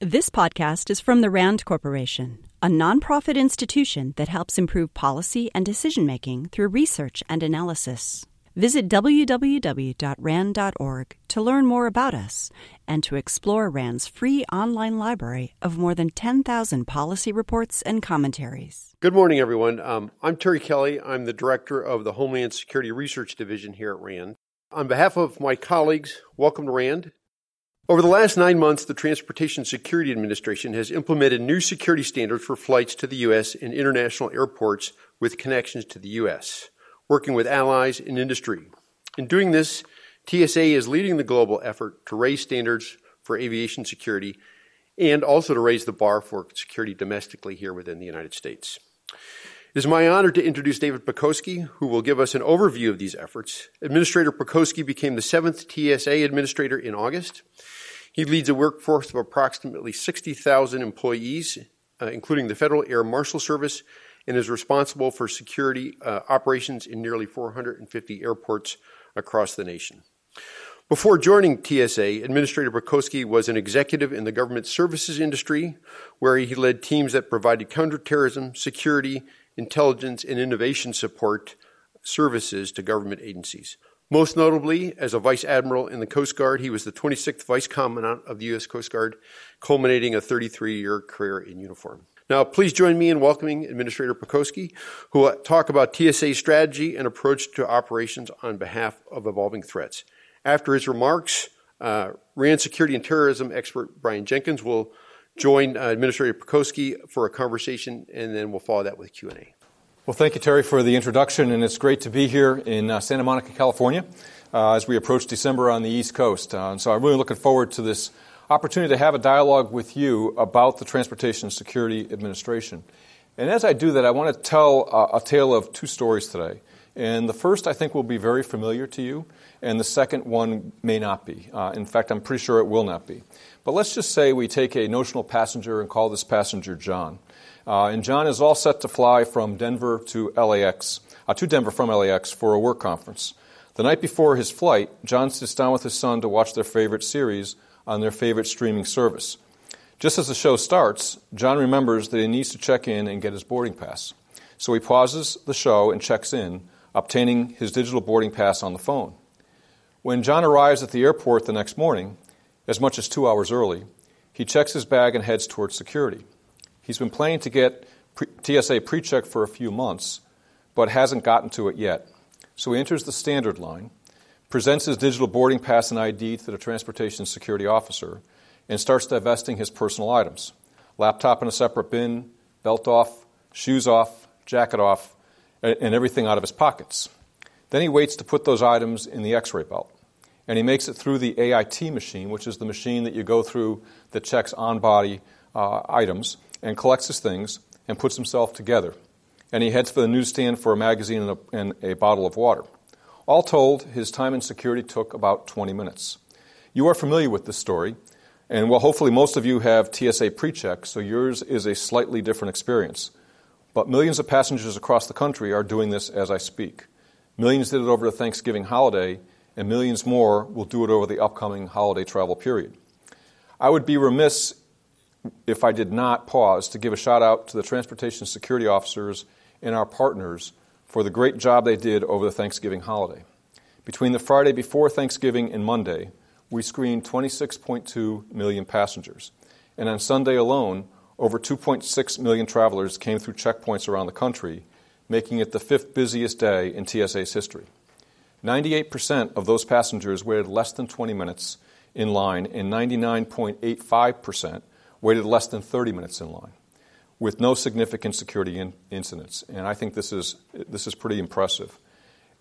This podcast is from the RAND Corporation, a nonprofit institution that helps improve policy and decision making through research and analysis. Visit www.rand.org to learn more about us and to explore RAND's free online library of more than 10,000 policy reports and commentaries. Good morning, everyone. Um, I'm Terry Kelly. I'm the director of the Homeland Security Research Division here at RAND. On behalf of my colleagues, welcome to RAND. Over the last nine months, the Transportation Security Administration has implemented new security standards for flights to the U.S. and international airports with connections to the U.S., working with allies and industry. In doing this, TSA is leading the global effort to raise standards for aviation security and also to raise the bar for security domestically here within the United States. It is my honor to introduce David Pekoske, who will give us an overview of these efforts. Administrator Pekoske became the seventh TSA administrator in August. He leads a workforce of approximately 60,000 employees, uh, including the Federal Air Marshal Service, and is responsible for security uh, operations in nearly 450 airports across the nation. Before joining TSA, Administrator Pekoske was an executive in the government services industry, where he led teams that provided counterterrorism, security, intelligence, and innovation support services to government agencies. Most notably, as a vice admiral in the Coast Guard, he was the 26th vice commandant of the U.S. Coast Guard, culminating a 33 year career in uniform. Now, please join me in welcoming Administrator Pekoske, who will talk about TSA strategy and approach to operations on behalf of evolving threats. After his remarks, uh, RAND security and terrorism expert Brian Jenkins will join uh, Administrator Pekoske for a conversation, and then we'll follow that with Q&A. Well, thank you, Terry, for the introduction, and it's great to be here in uh, Santa Monica, California, uh, as we approach December on the East Coast. Uh, and so I'm really looking forward to this opportunity to have a dialogue with you about the Transportation Security Administration. And as I do that, I want to tell a tale of two stories today. And the first, I think, will be very familiar to you, and the second one may not be. Uh, in fact, I'm pretty sure it will not be. But let's just say we take a notional passenger and call this passenger John. Uh, and John is all set to fly from Denver to LAX, uh, to Denver from LAX for a work conference. The night before his flight, John sits down with his son to watch their favorite series on their favorite streaming service. Just as the show starts, John remembers that he needs to check in and get his boarding pass. So he pauses the show and checks in, obtaining his digital boarding pass on the phone. When John arrives at the airport the next morning, as much as two hours early, he checks his bag and heads towards security. He's been planning to get TSA pre check for a few months, but hasn't gotten to it yet. So he enters the standard line, presents his digital boarding pass and ID to the transportation security officer, and starts divesting his personal items laptop in a separate bin, belt off, shoes off, jacket off, and everything out of his pockets. Then he waits to put those items in the x ray belt. And he makes it through the AIT machine, which is the machine that you go through that checks on body uh, items and collects his things and puts himself together. And he heads for the newsstand for a magazine and a, and a bottle of water. All told, his time in security took about 20 minutes. You are familiar with this story, and well, hopefully most of you have TSA pre-check, so yours is a slightly different experience. But millions of passengers across the country are doing this as I speak. Millions did it over the Thanksgiving holiday, and millions more will do it over the upcoming holiday travel period. I would be remiss if I did not pause to give a shout out to the transportation security officers and our partners for the great job they did over the Thanksgiving holiday. Between the Friday before Thanksgiving and Monday, we screened 26.2 million passengers. And on Sunday alone, over 2.6 million travelers came through checkpoints around the country, making it the fifth busiest day in TSA's history. 98% of those passengers waited less than 20 minutes in line, and 99.85% waited less than 30 minutes in line with no significant security in, incidents. And I think this is, this is pretty impressive.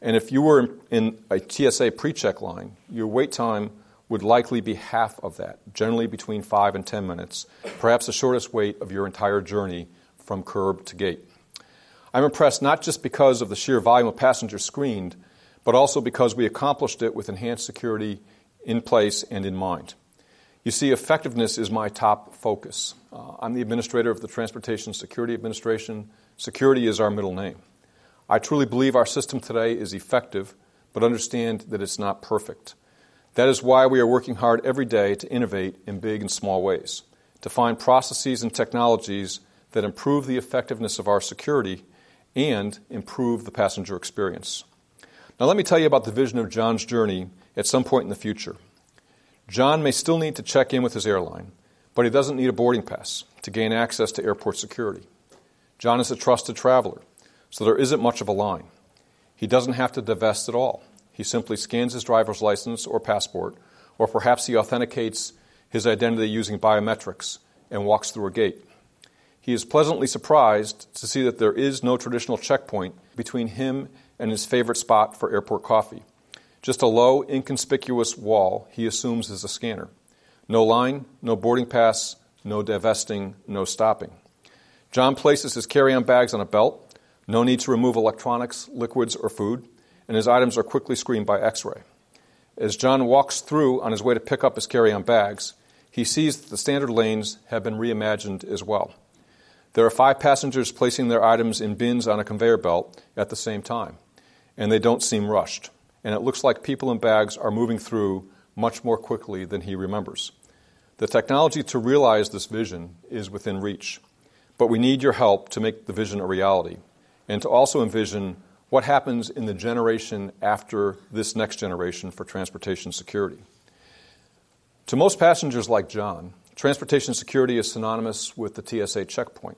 And if you were in a TSA pre check line, your wait time would likely be half of that, generally between five and 10 minutes, perhaps the shortest wait of your entire journey from curb to gate. I'm impressed not just because of the sheer volume of passengers screened, but also because we accomplished it with enhanced security in place and in mind. You see, effectiveness is my top focus. Uh, I'm the administrator of the Transportation Security Administration. Security is our middle name. I truly believe our system today is effective, but understand that it's not perfect. That is why we are working hard every day to innovate in big and small ways, to find processes and technologies that improve the effectiveness of our security and improve the passenger experience. Now, let me tell you about the vision of John's journey at some point in the future. John may still need to check in with his airline, but he doesn't need a boarding pass to gain access to airport security. John is a trusted traveler, so there isn't much of a line. He doesn't have to divest at all. He simply scans his driver's license or passport, or perhaps he authenticates his identity using biometrics and walks through a gate. He is pleasantly surprised to see that there is no traditional checkpoint between him and his favorite spot for airport coffee. Just a low, inconspicuous wall he assumes is a scanner. No line, no boarding pass, no divesting, no stopping. John places his carry on bags on a belt. No need to remove electronics, liquids, or food, and his items are quickly screened by x ray. As John walks through on his way to pick up his carry on bags, he sees that the standard lanes have been reimagined as well. There are five passengers placing their items in bins on a conveyor belt at the same time, and they don't seem rushed. And it looks like people and bags are moving through much more quickly than he remembers. The technology to realize this vision is within reach, but we need your help to make the vision a reality and to also envision what happens in the generation after this next generation for transportation security. To most passengers like John, transportation security is synonymous with the TSA checkpoint.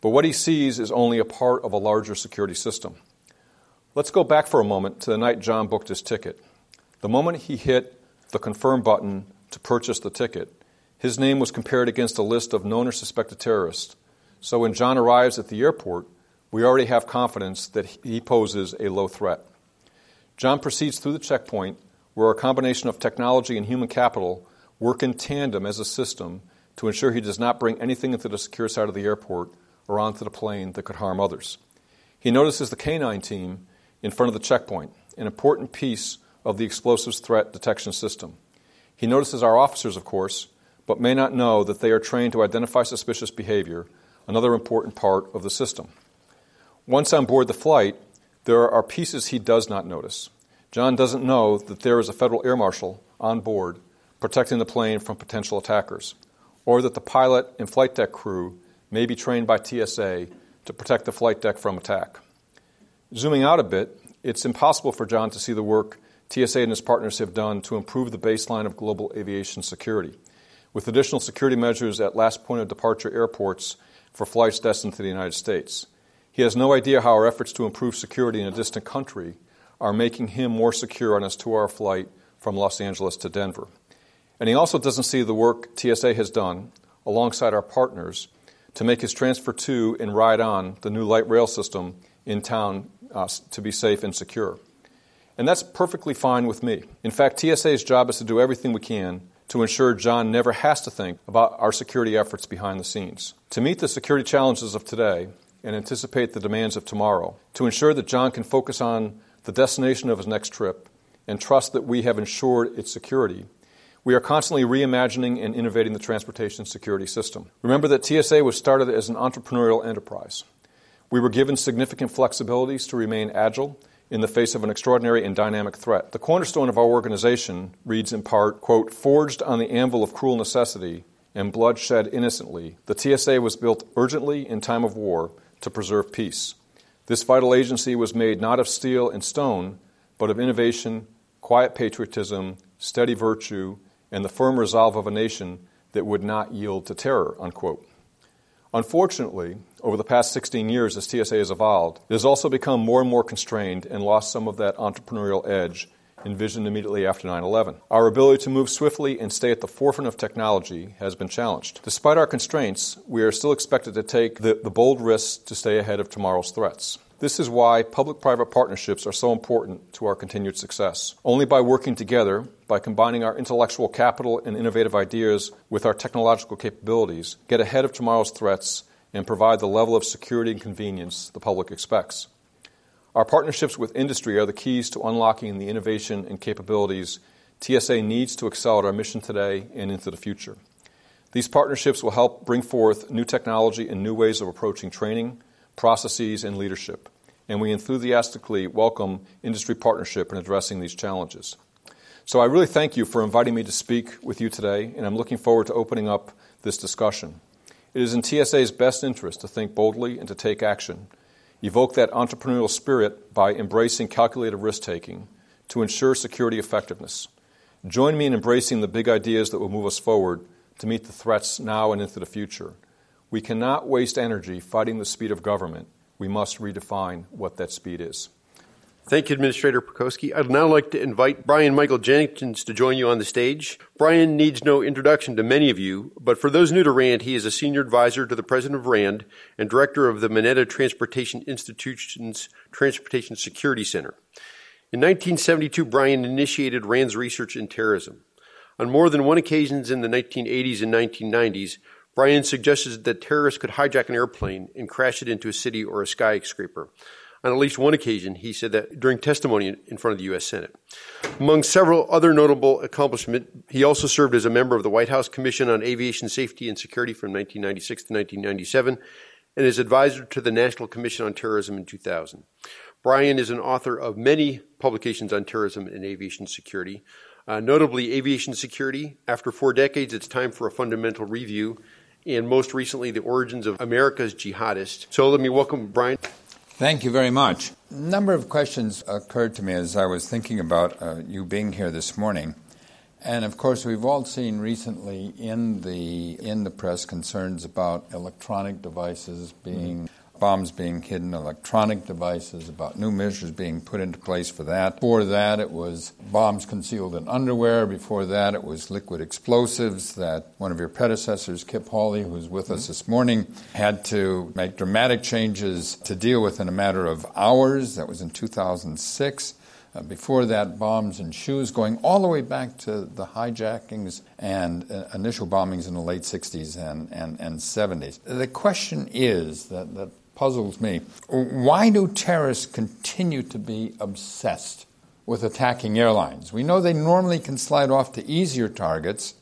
But what he sees is only a part of a larger security system. Let's go back for a moment to the night John booked his ticket. The moment he hit the confirm button to purchase the ticket, his name was compared against a list of known or suspected terrorists. So when John arrives at the airport, we already have confidence that he poses a low threat. John proceeds through the checkpoint where a combination of technology and human capital work in tandem as a system to ensure he does not bring anything into the secure side of the airport or onto the plane that could harm others. He notices the canine team in front of the checkpoint, an important piece of the explosives threat detection system. He notices our officers, of course, but may not know that they are trained to identify suspicious behavior, another important part of the system. Once on board the flight, there are pieces he does not notice. John doesn't know that there is a federal air marshal on board protecting the plane from potential attackers, or that the pilot and flight deck crew may be trained by TSA to protect the flight deck from attack. Zooming out a bit, it's impossible for John to see the work TSA and his partners have done to improve the baseline of global aviation security, with additional security measures at last point of departure airports for flights destined to the United States. He has no idea how our efforts to improve security in a distant country are making him more secure on his two hour flight from Los Angeles to Denver. And he also doesn't see the work TSA has done alongside our partners to make his transfer to and ride on the new light rail system in town uh, to be safe and secure. And that's perfectly fine with me. In fact, TSA's job is to do everything we can to ensure John never has to think about our security efforts behind the scenes. To meet the security challenges of today and anticipate the demands of tomorrow, to ensure that John can focus on the destination of his next trip and trust that we have ensured its security, we are constantly reimagining and innovating the transportation security system. Remember that TSA was started as an entrepreneurial enterprise. We were given significant flexibilities to remain agile in the face of an extraordinary and dynamic threat. The cornerstone of our organization reads in part, quote, forged on the anvil of cruel necessity and blood shed innocently, the TSA was built urgently in time of war to preserve peace. This vital agency was made not of steel and stone, but of innovation, quiet patriotism, steady virtue, and the firm resolve of a nation that would not yield to terror, unquote. Unfortunately, over the past 16 years as TSA has evolved, it has also become more and more constrained and lost some of that entrepreneurial edge envisioned immediately after 9 11. Our ability to move swiftly and stay at the forefront of technology has been challenged. Despite our constraints, we are still expected to take the, the bold risks to stay ahead of tomorrow's threats. This is why public private partnerships are so important to our continued success. Only by working together, by combining our intellectual capital and innovative ideas with our technological capabilities, get ahead of tomorrow's threats and provide the level of security and convenience the public expects. Our partnerships with industry are the keys to unlocking the innovation and capabilities TSA needs to excel at our mission today and into the future. These partnerships will help bring forth new technology and new ways of approaching training, processes, and leadership, and we enthusiastically welcome industry partnership in addressing these challenges. So I really thank you for inviting me to speak with you today, and I'm looking forward to opening up this discussion. It is in TSA's best interest to think boldly and to take action. Evoke that entrepreneurial spirit by embracing calculated risk taking to ensure security effectiveness. Join me in embracing the big ideas that will move us forward to meet the threats now and into the future. We cannot waste energy fighting the speed of government. We must redefine what that speed is. Thank you, Administrator Prokowski. I'd now like to invite Brian Michael Jenkins to join you on the stage. Brian needs no introduction to many of you, but for those new to RAND, he is a senior advisor to the president of RAND and director of the Mineta Transportation Institution's Transportation Security Center. In 1972, Brian initiated RAND's research in terrorism. On more than one occasion in the 1980s and 1990s, Brian suggested that terrorists could hijack an airplane and crash it into a city or a skyscraper. On at least one occasion, he said that during testimony in front of the U.S. Senate. Among several other notable accomplishments, he also served as a member of the White House Commission on Aviation Safety and Security from 1996 to 1997 and as advisor to the National Commission on Terrorism in 2000. Brian is an author of many publications on terrorism and aviation security, uh, notably Aviation Security. After four decades, it's time for a fundamental review, and most recently, The Origins of America's Jihadist. So let me welcome Brian. Thank you very much. A number of questions occurred to me as I was thinking about uh, you being here this morning. And of course, we've all seen recently in the in the press concerns about electronic devices being bombs being hidden, electronic devices, about new measures being put into place for that. Before that, it was bombs concealed in underwear. Before that, it was liquid explosives that one of your predecessors, Kip Hawley, who's with mm-hmm. us this morning, had to make dramatic changes to deal with in a matter of hours. That was in 2006. Uh, before that, bombs and shoes, going all the way back to the hijackings and uh, initial bombings in the late 60s and, and, and 70s. The question is that, that puzzles me. Why do terrorists continue to be obsessed with attacking airlines? We know they normally can slide off to easier targets,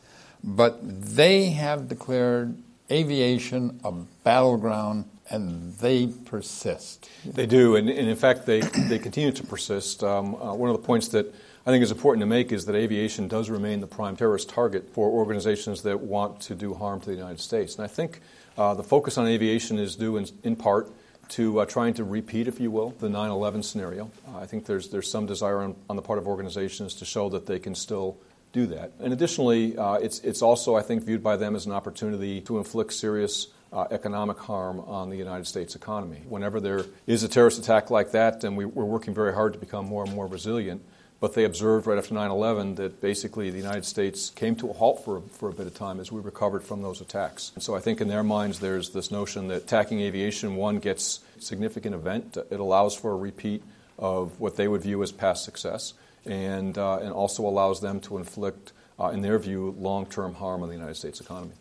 but they have declared aviation a battleground and they persist. They do, and, and in fact, they, they continue to persist. Um, uh, one of the points that I think is important to make is that aviation does remain the prime terrorist target for organizations that want to do harm to the United States. And I think the focus on aviation is due in, in part to uh, trying to repeat, if you will, the 9 11 scenario. Uh, I think there's, there's some desire on, on, the part of organizations to show that they can still do that. And additionally, uh, it's, it's also, I think, viewed by them as an opportunity to inflict serious uh, economic harm on the United States economy. Whenever there is a terrorist attack like that, and we, we're working very hard to become more and more resilient, but they observed right after 9 11 that basically the United States came to a halt for, for a bit of time as we recovered from those attacks. And so I think in their minds there's this notion that attacking aviation, one, gets significant event. It allows for a repeat of what they would view as past success and, uh, and also allows them to inflict, uh, in their view, long term harm on the United States economy.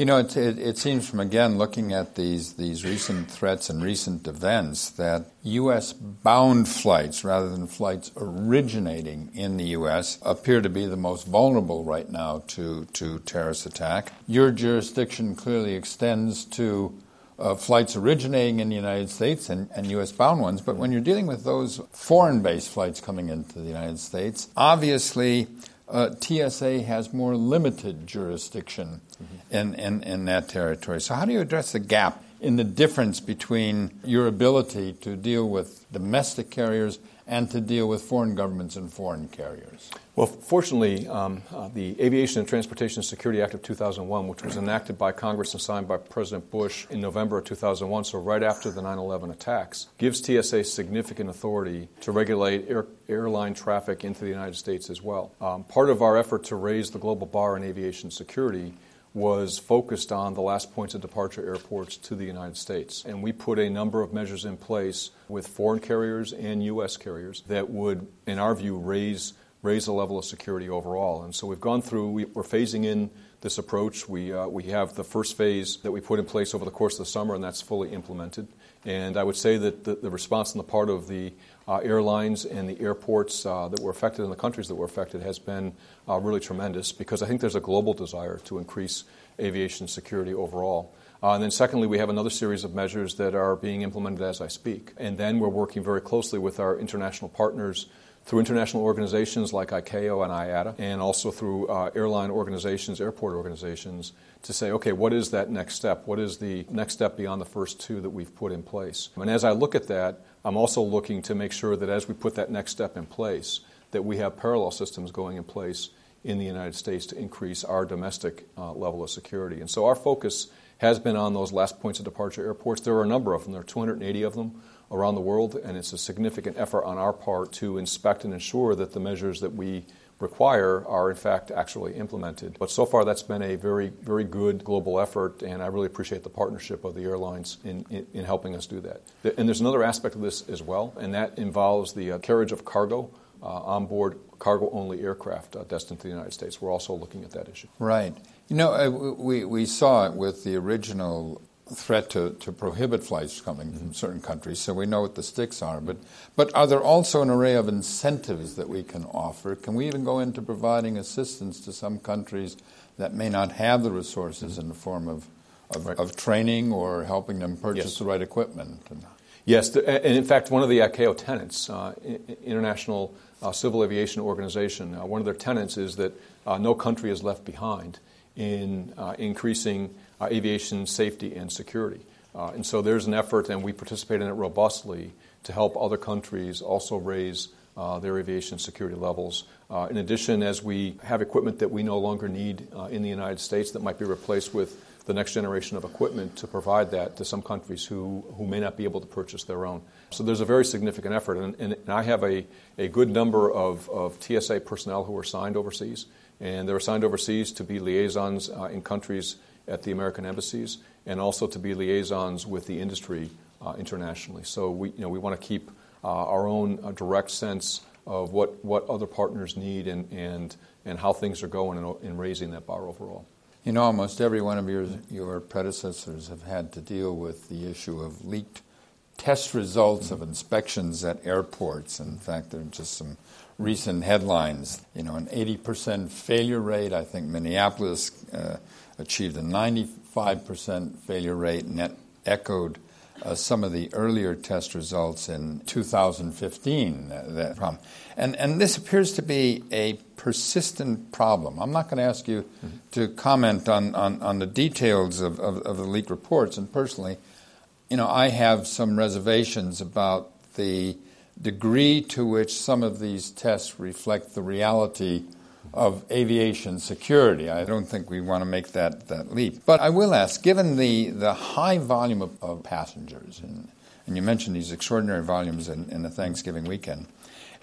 You know, it, it, it, seems from again looking at these, these recent threats and recent events that U.S. bound flights, rather than flights originating in the U.S., appear to be the most vulnerable right now to, to terrorist attack. Your jurisdiction clearly extends to uh, flights originating in the United States and, and U.S. bound ones, but when you're dealing with those foreign based flights coming into the United States, obviously uh, TSA has more limited jurisdiction mm-hmm. in, in, in that territory. So, how do you address the gap in the difference between your ability to deal with domestic carriers and to deal with foreign governments and foreign carriers? Well, fortunately, um, uh, the Aviation and Transportation Security Act of 2001, which was enacted by Congress and signed by President Bush in November of 2001, so right after the 9 11 attacks, gives TSA significant authority to regulate air, airline traffic into the United States as well. Um, part of our effort to raise the global bar in aviation security was focused on the last points of departure airports to the United States. And we put a number of measures in place with foreign carriers and U.S. carriers that would, in our view, raise, raise the level of security overall. And so we've gone through, we, are phasing in this approach. We, uh, we have the first phase that we put in place over the course of the summer, and that's fully implemented. And I would say that the, the response on the part of the uh, airlines and the airports uh, that were affected and the countries that were affected has been uh, really tremendous because I think there's a global desire to increase aviation security overall. Uh, and then, secondly, we have another series of measures that are being implemented as I speak. And then we're working very closely with our international partners through international organizations like ICAO and IATA, and also through uh, airline organizations, airport organizations, to say, okay, what is that next step? What is the next step beyond the first two that we've put in place? And as I look at that, I'm also looking to make sure that as we put that next step in place, that we have parallel systems going in place in the United States to increase our domestic uh, level of security. And so our focus has been on those last points of departure airports. There are a number of them, there are 280 of them around the world, and it's a significant effort on our part to inspect and ensure that the measures that we require are in fact actually implemented. But so far, that's been a very, very good global effort, and I really appreciate the partnership of the airlines in, in, in helping us do that. And there's another aspect of this as well, and that involves the uh, carriage of cargo uh, onboard cargo only aircraft uh, destined to the United States. We're also looking at that issue. Right. You know, we, we saw it with the original threat to, to prohibit flights coming mm-hmm. from certain countries, so we know what the sticks are. But, but are there also an array of incentives that we can offer? Can we even go into providing assistance to some countries that may not have the resources mm-hmm. in the form of, of, right. of, training or helping them purchase yes. the right equipment? Yes, and in fact, one of the ICAO tenants, uh, International uh, Civil Aviation Organization, uh, one of their tenants is that uh, no country is left behind in uh, increasing aviation safety and security. Uh, and so there's an effort, and we participate in it robustly to help other countries also raise uh, their aviation security levels. Uh, in addition, as we have equipment that we no longer need uh, in the United States that might be replaced with the next generation of equipment to provide that to some countries who, who may not be able to purchase their own. So there's a very significant effort, and, and, and I have a, a good number of, of TSA personnel who are signed overseas, and they're assigned overseas to be liaisons uh, in countries at the American embassies and also to be liaisons with the industry uh, internationally. So we, you know, we want to keep uh, our own uh, direct sense of what, what other partners need and, and, and how things are going in, in raising that bar overall. You know, almost every one of your, your predecessors have had to deal with the issue of leaked test results mm-hmm. of inspections at airports. In fact, there are just some recent headlines. You know, an 80% failure rate. I think Minneapolis uh, achieved a 95% failure rate, and that echoed uh, some of the earlier test results in 2015. Uh, that problem. And, and this appears to be a persistent problem. I'm not going to ask you mm-hmm. to comment on, on, on the details of, of, of, the leak reports, and personally, you know, I have some reservations about the degree to which some of these tests reflect the reality of aviation security. I don't think we want to make that, that leap. But I will ask, given the, the high volume of, of passengers, and, and you mentioned these extraordinary volumes in, in the Thanksgiving weekend,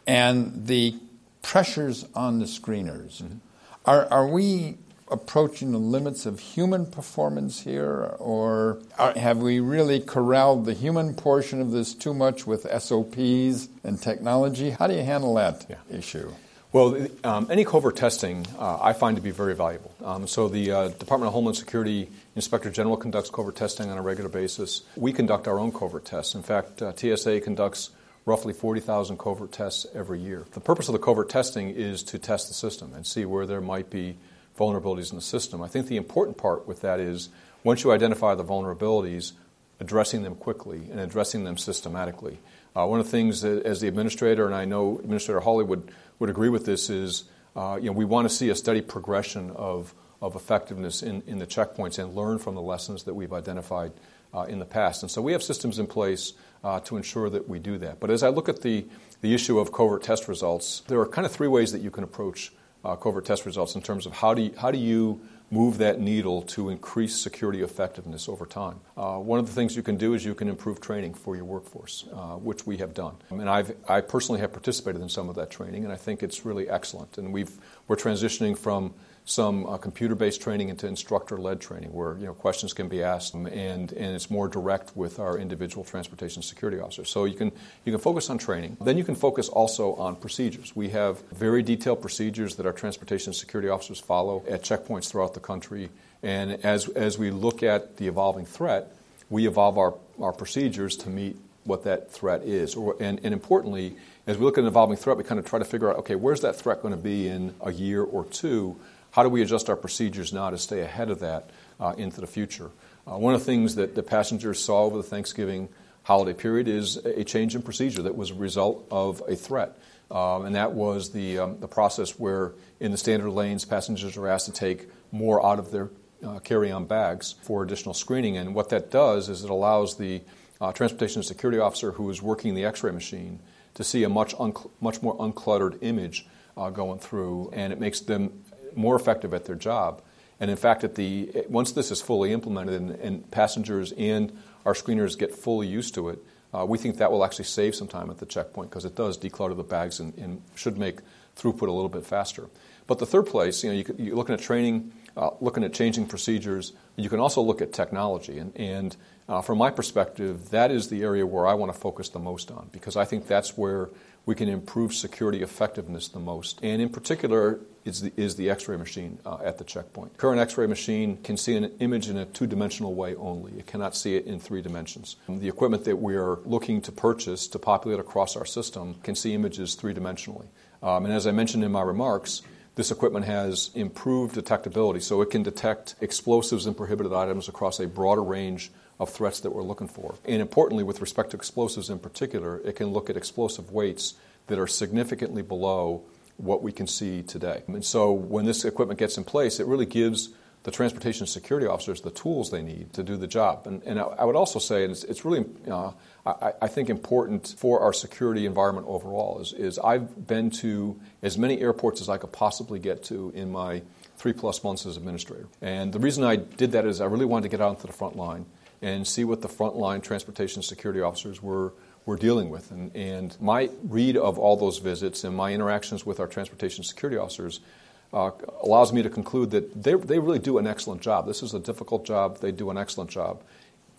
and the pressures on the screeners, mm-hmm. are, are we approaching the limits of human performance here, or are, have we really corralled the human portion of this too much with SOPs and technology? How do you handle that yeah. issue? Well, um, any covert testing uh, I find to be very valuable. Um, so the uh, Department of Homeland Security Inspector General conducts covert testing on a regular basis. We conduct our own covert tests. In fact, uh, TSA conducts roughly 40,000 covert tests every year. The purpose of the covert testing is to test the system and see where there might be vulnerabilities in the system. I think the important part with that is once you identify the vulnerabilities, addressing them quickly and addressing them systematically. Uh, one of the things that, as the administrator, and I know Administrator Hawley would would agree with this is uh, you know, we want to see a steady progression of, of effectiveness in, in the checkpoints and learn from the lessons that we've identified uh, in the past. And so we have systems in place uh, to ensure that we do that. But as I look at the, the issue of covert test results, there are kind of three ways that you can approach uh, covert test results in terms of how do you, how do you move that needle to increase security effectiveness over time. Uh, one of the things you can do is you can improve training for your workforce, uh, which we have done. And I've, I personally have participated in some of that training, and I think it's really excellent. And we've, we're transitioning from some uh, computer-based training into instructor-led training, where you know questions can be asked, and and it's more direct with our individual transportation security officers. So you can you can focus on training. Then you can focus also on procedures. We have very detailed procedures that our transportation security officers follow at checkpoints throughout the country. And as as we look at the evolving threat, we evolve our, our procedures to meet what that threat is. Or, and, and importantly, as we look at an evolving threat, we kind of try to figure out okay, where's that threat going to be in a year or two? How do we adjust our procedures now to stay ahead of that uh, into the future? Uh, one of the things that the passengers saw over the Thanksgiving holiday period is a change in procedure that was a result of a threat. Um, and that was the, um, the process where in the standard lanes, passengers are asked to take more out of their uh, carry on bags for additional screening. And what that does is it allows the uh, transportation security officer who is working the x ray machine to see a much, much more uncluttered image uh, going through, and it makes them more effective at their job. And in fact, at the, once this is fully implemented and, and passengers and our screeners get fully used to it, uh, we think that will actually save some time at the checkpoint because it does declutter the bags and, and, should make throughput a little bit faster. But the third place, you know, you are looking at training, uh, looking at changing procedures. You can also look at technology. And, and uh, from my perspective, that is the area where I want to focus the most on because I think that's where we can improve security effectiveness the most. And in particular, is the, is the X ray machine uh, at the checkpoint. Current X ray machine can see an image in a two dimensional way only, it cannot see it in three dimensions. The equipment that we are looking to purchase to populate across our system can see images three dimensionally. Um, and as I mentioned in my remarks, this equipment has improved detectability, so it can detect explosives and prohibited items across a broader range of threats that we're looking for. And importantly, with respect to explosives in particular, it can look at explosive weights that are significantly below what we can see today. And so when this equipment gets in place, it really gives the transportation security officers the tools they need to do the job. And, and I, would also say, and it's, it's really, uh, I, I, think, important for our security environment overall, is, is I've been to as many airports as I could possibly get to in my three plus months as administrator. And the reason I did that is I really wanted to get out into the front line and see what the frontline transportation security officers were, were dealing with. And, and my read of all those visits and my interactions with our transportation security officers uh, allows me to conclude that they, they really do an excellent job. This is a difficult job, they do an excellent job.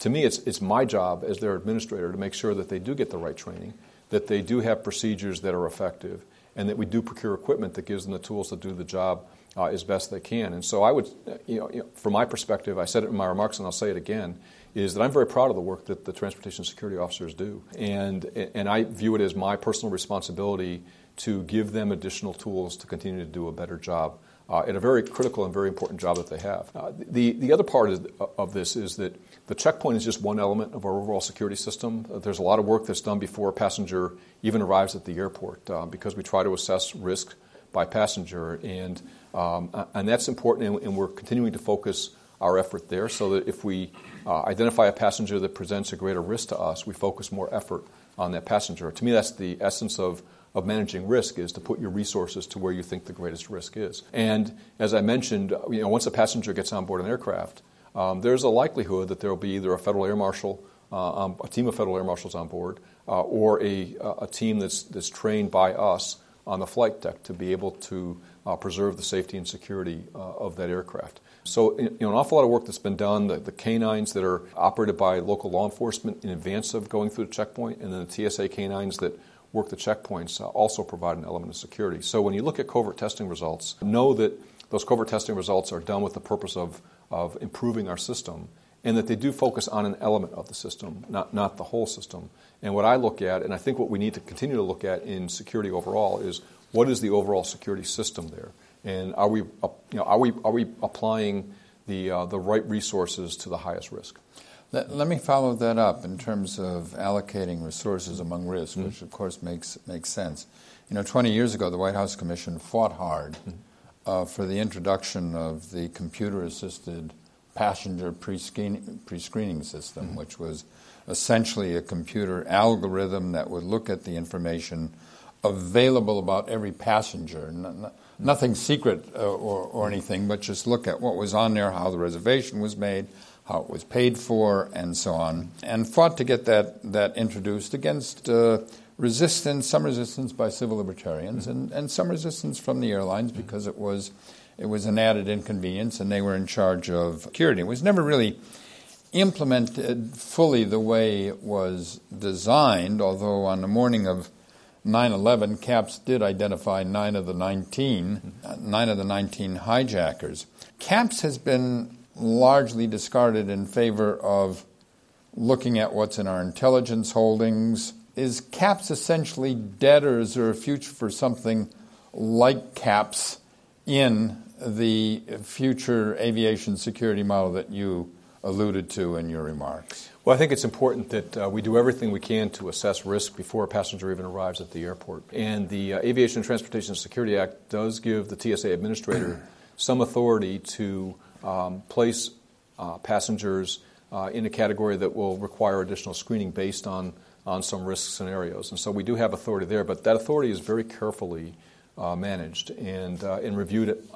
To me, it's, it's my job as their administrator to make sure that they do get the right training, that they do have procedures that are effective, and that we do procure equipment that gives them the tools to do the job uh, as best they can. And so I would, you know, you know, from my perspective, I said it in my remarks and I'll say it again, is that I'm very proud of the work that the transportation security officers do. And, and I view it as my personal responsibility to give them additional tools to continue to do a better job uh, at a very critical and very important job that they have. Uh, the, the other part of, this is that the checkpoint is just one element of our overall security system. There's a lot of work that's done before a passenger even arrives at the airport uh, because we try to assess risk by passenger, and, um, and that's important, and, and we're continuing to focus our effort there so that if we uh, identify a passenger that presents a greater risk to us, we focus more effort on that passenger. To me, that's the essence of, of managing risk is to put your resources to where you think the greatest risk is. And as I mentioned, you know, once a passenger gets on board an aircraft, um, there's a likelihood that there will be either a federal air marshal, uh, um, a team of federal air marshals on board, uh, or a, a team that's, that's trained by us on the flight deck to be able to uh, preserve the safety and security uh, of that aircraft. So, you know, an awful lot of work that's been done. The, the, canines that are operated by local law enforcement in advance of going through the checkpoint, and then the TSA canines that work the checkpoints uh, also provide an element of security. So, when you look at covert testing results, know that those covert testing results are done with the purpose of, of improving our system, and that they do focus on an element of the system, not, not the whole system. And what I look at, and I think what we need to continue to look at in security overall, is what is the overall security system there? And are we, you know, are we, are we applying the, uh, the right resources to the highest risk? Let, let, me follow that up in terms of allocating resources among risks, mm-hmm. which of course makes, makes sense. You know, 20 years ago, the White House Commission fought hard mm-hmm. uh, for the introduction of the computer assisted passenger pre screening system, mm-hmm. which was essentially a computer algorithm that would look at the information available about every passenger nothing secret uh, or, or anything, but just look at what was on there, how the reservation was made, how it was paid for, and so on, and fought to get that, that introduced against uh, resistance, some resistance by civil libertarians, mm-hmm. and, and some resistance from the airlines because it was, it was an added inconvenience and they were in charge of security. It was never really implemented fully the way it was designed, although on the morning of 9/11, CAPPS did identify nine of the 19, uh, nine of the 19 hijackers. CAPPS has been largely discarded in favor of looking at what's in our intelligence holdings. Is CAPPS essentially dead, or is there a future for something like CAPPS in the future aviation security model that you alluded to in your remarks? Well, I think it's important that uh, we do everything we can to assess risk before a passenger even arrives at the airport. And the uh, Aviation and Transportation Security Act does give the TSA administrator some authority to um, place uh, passengers uh, in a category that will require additional screening based on, on some risk scenarios. And so we do have authority there, but that authority is very carefully uh, managed and, uh, and reviewed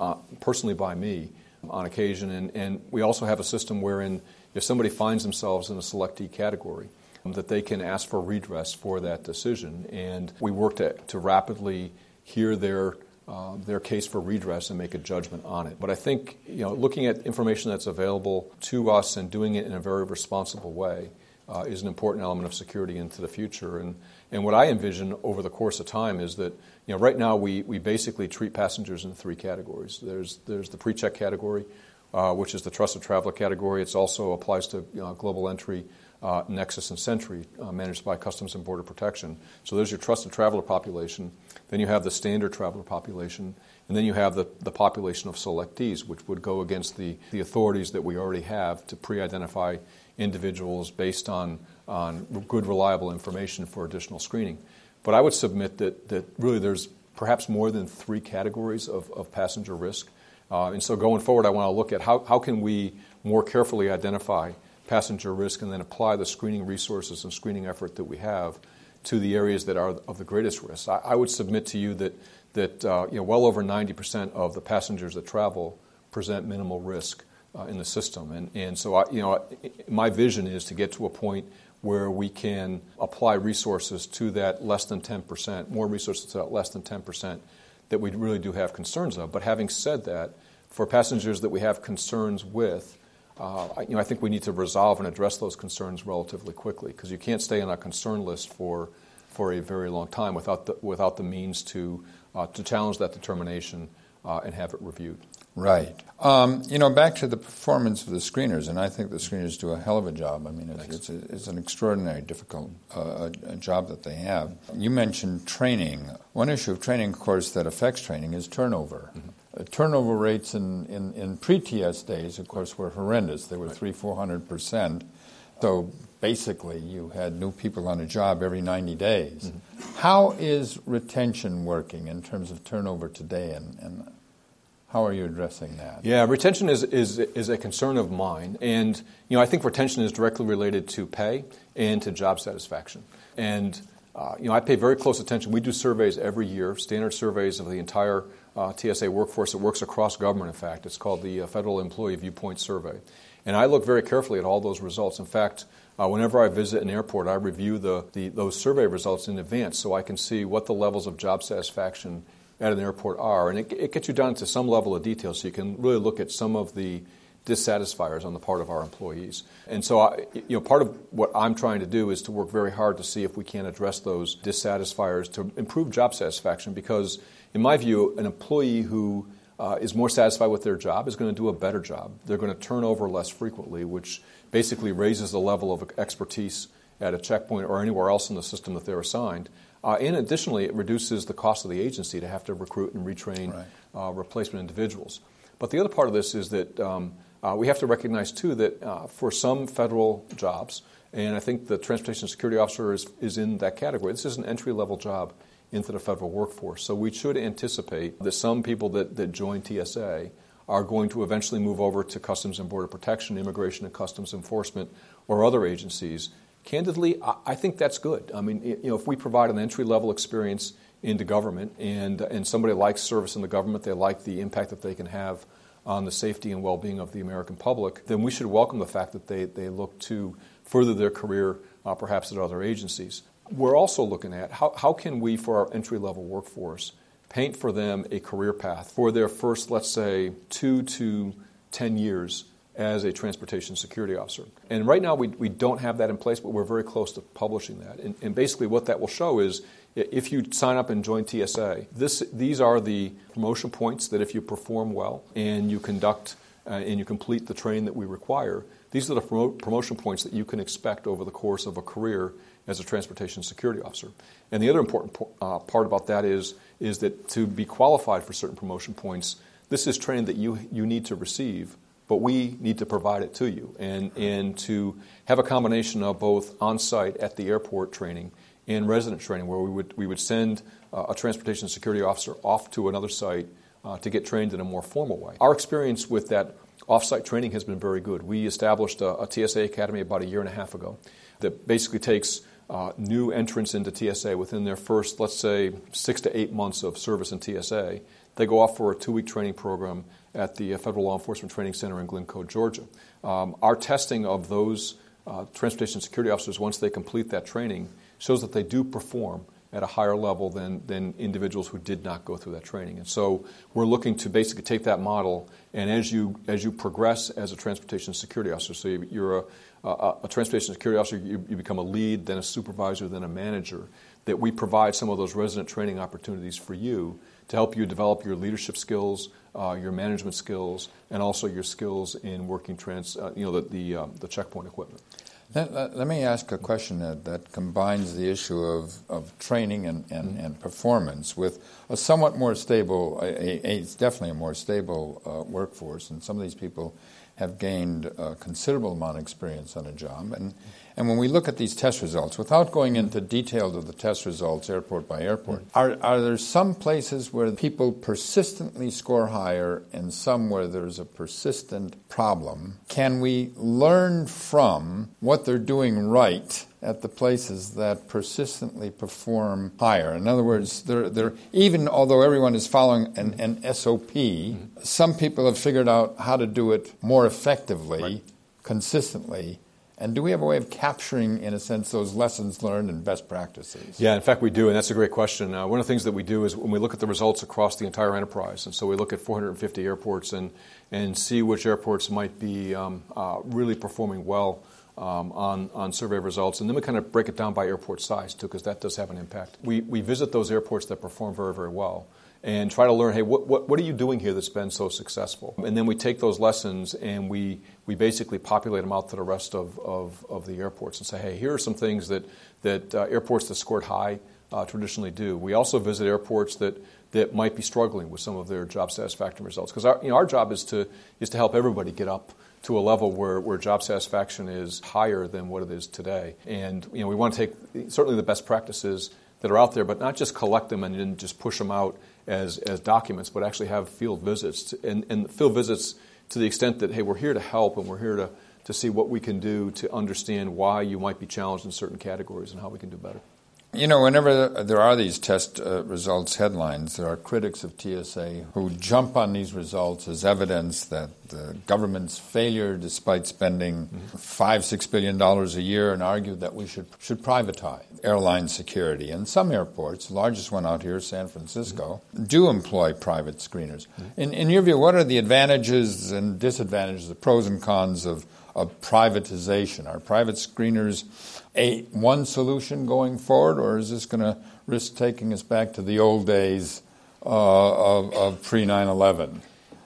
personally by me on occasion. And, and we also have a system wherein if somebody finds themselves in a selectee category, that they can ask for redress for that decision. And we work to, to rapidly hear their uh, their case for redress and make a judgment on it. But I think you know, looking at information that's available to us and doing it in a very responsible way uh, is an important element of security into the future. And, and what I envision over the course of time is that you know, right now we, we basically treat passengers in three categories. There's, there's the pre-check category, uh, which is the trusted traveler category. It also applies to global entry uh, Nexus and SENTRI, uh, managed by Customs and Border Protection. So there's your trusted traveler population. Then you have the standard traveler population. And then you have the, the population of selectees, which would go against the, the authorities that we already have to pre identify individuals based on, on good, reliable information for additional screening. But I would submit that, that really there's perhaps more than three categories of, of passenger risk. Uh, and so going forward, I want to look at how, how can we more carefully identify passenger risk and then apply the screening resources and screening effort that we have to the areas that are of the greatest risk. I, I would submit to you that, that uh, you know, well over 90% of the passengers that travel present minimal risk uh, in the system. And, and so, I, you know, my vision is to get to a point where we can apply resources to that less than 10%, more resources to that less than 10% that we really do have concerns of. But having said that, for passengers that we have concerns with, uh, you know, I think we need to resolve and address those concerns relatively quickly because you can't stay on a concern list for, for a very long time without the, without the means to, uh, to challenge that determination uh, and have it reviewed. Right. Um, you know, back to the performance of the screeners, and I think the screeners do a hell of a job. I mean, it's, it's, it's an extraordinary, difficult uh, a job that they have. You mentioned training. One issue of training, of course, that affects training is turnover. Mm-hmm. Uh, turnover rates in, in, in pre-TS days, of course, were horrendous. They were three, four hundred percent. So basically, you had new people on a job every 90 days. Mm-hmm. How is retention working in terms of turnover today, and, and how are you addressing that? Yeah, retention is, is, is a concern of mine. And, you know, I think retention is directly related to pay and to job satisfaction. And, uh, you know, I pay very close attention. We do surveys every year, standard surveys of the entire uh, TSA workforce that works across government, in fact. It's called the uh, Federal Employee Viewpoint Survey. And I look very carefully at all those results. In fact, uh, whenever I visit an airport, I review the, the, those survey results in advance so I can see what the levels of job satisfaction at an airport are. And it, it gets you down to some level of detail so you can really look at some of the dissatisfiers on the part of our employees. And so, I, you know, part of what I'm trying to do is to work very hard to see if we can address those dissatisfiers to improve job satisfaction because in my view, an employee who uh, is more satisfied with their job is going to do a better job. They're going to turn over less frequently, which basically raises the level of expertise at a checkpoint or anywhere else in the system that they're assigned. Uh, and additionally, it reduces the cost of the agency to have to recruit and retrain right. uh, replacement individuals. But the other part of this is that um, uh, we have to recognize, too, that uh, for some federal jobs, and I think the Transportation Security Officer is, is in that category, this is an entry level job into the federal workforce. So we should anticipate that some people that, that join TSA are going to eventually move over to Customs and Border Protection, Immigration and Customs Enforcement, or other agencies. Candidly, I, think that's good. I mean, you know, if we provide an entry level experience into government and, and somebody likes service in the government, they like the impact that they can have on the safety and well being of the American public, then we should welcome the fact that they, they look to further their career uh, perhaps at other agencies we're also looking at how, how can we, for our entry level workforce, paint for them a career path for their first, let's say, two to 10 years as a transportation security officer. And right now, we, we don't have that in place, but we're very close to publishing that. And, and basically, what that will show is if you sign up and join TSA, this, these are the promotion points that if you perform well and you conduct uh, and you complete the training that we require, these are the promotion points that you can expect over the course of a career as a transportation security officer. And the other important uh, part about that is, is that to be qualified for certain promotion points, this is training that you, you need to receive but we need to provide it to you. And, and to have a combination of both on site at the airport training and resident training, where we would, we would send uh, a transportation security officer off to another site uh, to get trained in a more formal way. Our experience with that off-site training has been very good. We established a, a TSA academy about a year and a half ago that basically takes uh, new entrants into TSA within their first, let's say, six to eight months of service in TSA. They go off for a two-week training program at the Federal Law Enforcement Training Center in Glynco, Georgia. Um, our testing of those uh, transportation security officers, once they complete that training, shows that they do perform at a higher level than, than individuals who did not go through that training. And so we're looking to basically take that model, and as you, as you progress as a transportation security officer, so you're a, a, a transportation security officer, you, you become a lead, then a supervisor, then a manager, that we provide some of those resident training opportunities for you to help you develop your leadership skills, uh, your management skills, and also your skills in working trans, uh, you know, the, the, uh, the checkpoint equipment. Let, let, let, me ask a question that, that combines the issue of, of training and, and, mm-hmm. and performance with a somewhat more stable, a, a, it's definitely a more stable uh, workforce, and some of these people have gained a considerable amount of experience on a job. And, and when we look at these test results, without going into details of the test results airport by airport, are, are there some places where people persistently score higher and some where there's a persistent problem? Can we learn from what they're doing right at the places that persistently perform higher. In other words, they're, they're, even although everyone is following an, an SOP, mm-hmm. some people have figured out how to do it more effectively, right. consistently. And do we have a way of capturing, in a sense, those lessons learned and best practices? Yeah, in fact, we do, and that's a great question. Uh, one of the things that we do is when we look at the results across the entire enterprise, and so we look at 450 airports and, and see which airports might be um, uh, really performing well um, on, on survey results. And then we kind of break it down by airport size, too, because that does have an impact. We, we visit those airports that perform very, very well and try to learn hey, what, what, what are you doing here that's been so successful? And then we take those lessons and we, we basically populate them out to the rest of, of, of the airports and say, hey, here are some things that, that uh, airports that scored high uh, traditionally do. We also visit airports that, that might be struggling with some of their job satisfaction results because our, you know, our job is to, is to help everybody get up to a level where, where job satisfaction is higher than what it is today. And you know, we want to take certainly the best practices that are out there, but not just collect them and then just push them out as, as documents, but actually have field visits. And, and field visits to the extent that, hey, we're here to help and we're here to, to see what we can do to understand why you might be challenged in certain categories and how we can do better. You know, whenever there are these test uh, results headlines, there are critics of TSA who jump on these results as evidence that the government's failure, despite spending mm-hmm. five, six billion dollars a year, and argue that we should should privatize airline security. And some airports, the largest one out here, San Francisco, mm-hmm. do employ private screeners. Mm-hmm. In, in your view, what are the advantages and disadvantages, the pros and cons of, of privatization? Are private screeners a one solution going forward, or is this going to risk taking us back to the old days uh, of, of pre 9 11?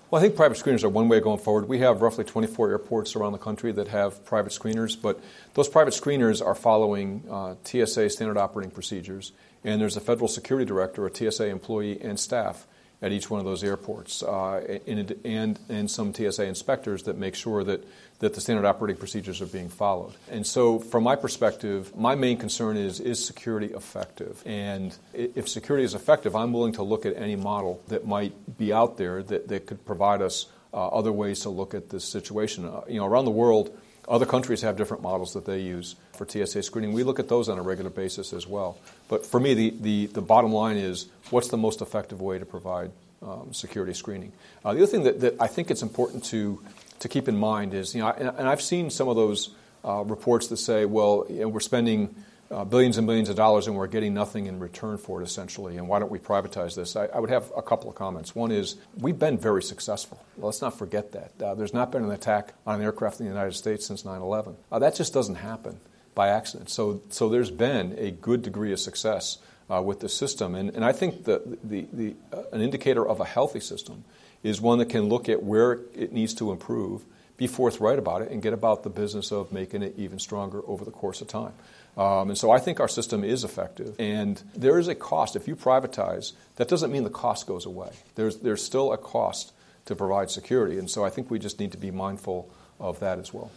Well, I think private screeners are one way going forward. We have roughly 24 airports around the country that have private screeners, but those private screeners are following uh, TSA standard operating procedures. And there's a federal security director, a TSA employee, and staff at each one of those airports, uh, and, and, and some TSA inspectors that make sure that that the standard operating procedures are being followed. And so, from my perspective, my main concern is is security effective? And if security is effective, I'm willing to look at any model that might be out there that, that could provide us uh, other ways to look at this situation. Uh, you know, around the world, other countries have different models that they use for TSA screening. We look at those on a regular basis as well. But for me, the, the, the bottom line is what's the most effective way to provide um, security screening? Uh, the other thing that, that I think it's important to to keep in mind is, you know, and, and I've seen some of those uh, reports that say, well, you know, we're spending uh, billions and billions of dollars and we're getting nothing in return for it, essentially, and why don't we privatize this? I, I would have a couple of comments. One is, we've been very successful. Let's not forget that. Uh, there's not been an attack on an aircraft in the United States since 9 11. Uh, that just doesn't happen by accident. So, so there's been a good degree of success uh, with the system. And, and I think the, the, the, uh, an indicator of a healthy system is one that can look at where it needs to improve, be forthright about it, and get about the business of making it even stronger over the course of time. Um, and so I think our system is effective. And there is a cost. If you privatize, that doesn't mean the cost goes away. There's, there's still a cost to provide security. And so I think we just need to be mindful of that as well.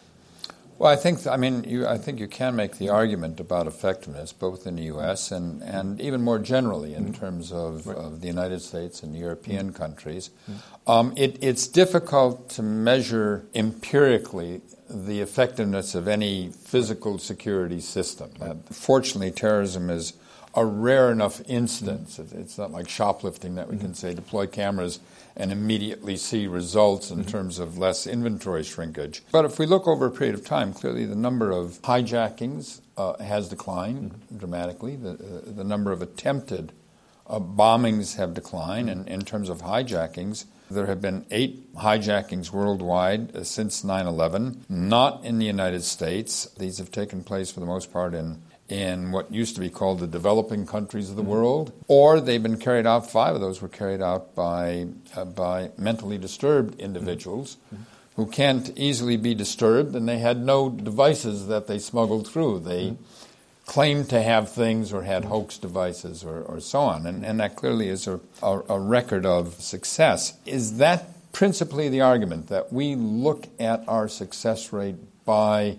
Well, I think I mean you, I think you can make the argument about effectiveness both in the U.S. and, and even more generally in mm-hmm. terms of, right. of, the United States and European mm-hmm. countries. Mm-hmm. Um, it, it's difficult to measure empirically the effectiveness of any physical security system. Uh, fortunately, terrorism is a rare enough instance. Mm-hmm. It's not like shoplifting that we can mm-hmm. say deploy cameras and immediately see results in mm-hmm. terms of less inventory shrinkage. But if we look over a period of time, clearly the number of hijackings uh, has declined mm-hmm. dramatically. The, uh, the number of attempted uh, bombings have declined. Mm-hmm. And in terms of hijackings, there have been eight hijackings worldwide uh, since 9 11, not in the United States. These have taken place for the most part in in what used to be called the developing countries of the mm-hmm. world, or they've been carried out. Five of those were carried out by uh, by mentally disturbed individuals mm-hmm. who can't easily be disturbed, and they had no devices that they smuggled through. They mm-hmm. claimed to have things or had hoax devices or, or so on, and, and that clearly is a, a, a record of success. Is that principally the argument that we look at our success rate by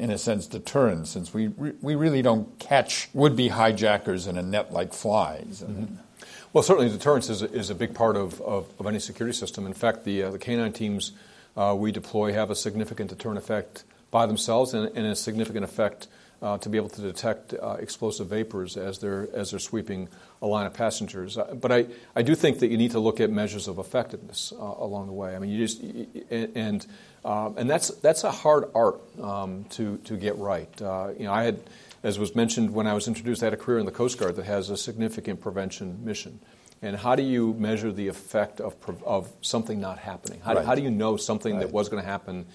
in a sense, deterrent, since we, re- we really don't catch would be hijackers in a net like flies. Mm-hmm. Well, certainly deterrence is a, is a big part of, of, of, any security system. In fact, the, uh, the canine teams uh, we deploy have a significant deterrent effect by themselves and, and a significant effect uh, to be able to detect uh, explosive vapors as they're, as they're sweeping a line of passengers. Uh, but I, I do think that you need to look at measures of effectiveness uh, along the way. I mean, you just, and, um, and that's, that's a hard art um, to, to get right. Uh, you know, I had, as was mentioned when I was introduced, I had a career in the Coast Guard that has a significant prevention mission. And how do you measure the effect of, of something not happening? How, right. how do you know something right. that was going to happen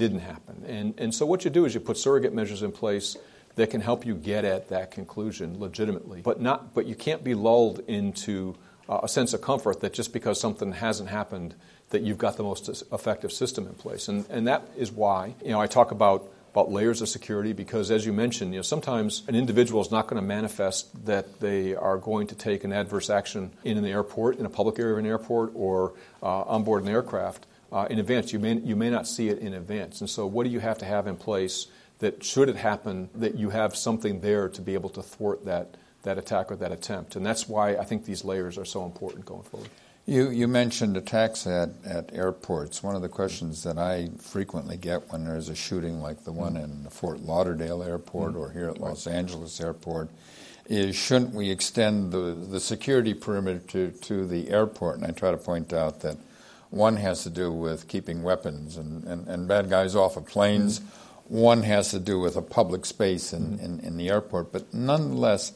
didn't happen? And, and so what you do is you put surrogate measures in place that can help you get at that conclusion legitimately. But, not, but you can't be lulled into uh, a sense of comfort that just because something hasn't happened that you've got the most effective system in place. And, and that is why you know, I talk about, about layers of security because, as you mentioned, you know, sometimes an individual is not going to manifest that they are going to take an adverse action in an airport, in a public area of an airport, or uh, on board an aircraft uh, in advance. You may, you may not see it in advance. And so, what do you have to have in place that should it happen, that you have something there to be able to thwart that, that attack or that attempt. And that's why I think these layers are so important going forward. You, you mentioned attacks at, at airports. One of the questions that I frequently get when there's a shooting like the one mm-hmm. in Fort Lauderdale Airport mm-hmm. or here at Los Angeles Airport is shouldn't we extend the, the security perimeter to, to the airport? And I try to point out that one has to do with keeping weapons and, and, and bad guys off of planes. Mm-hmm one has to do with a public space in, mm-hmm. in, in the airport, but nonetheless,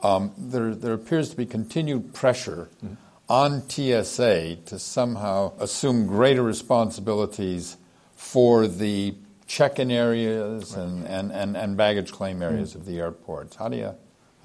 um, there, there appears to be continued pressure mm-hmm. on TSA to somehow assume greater responsibilities for the check-in areas right. and, and, and, and, baggage claim areas of the airports. How do you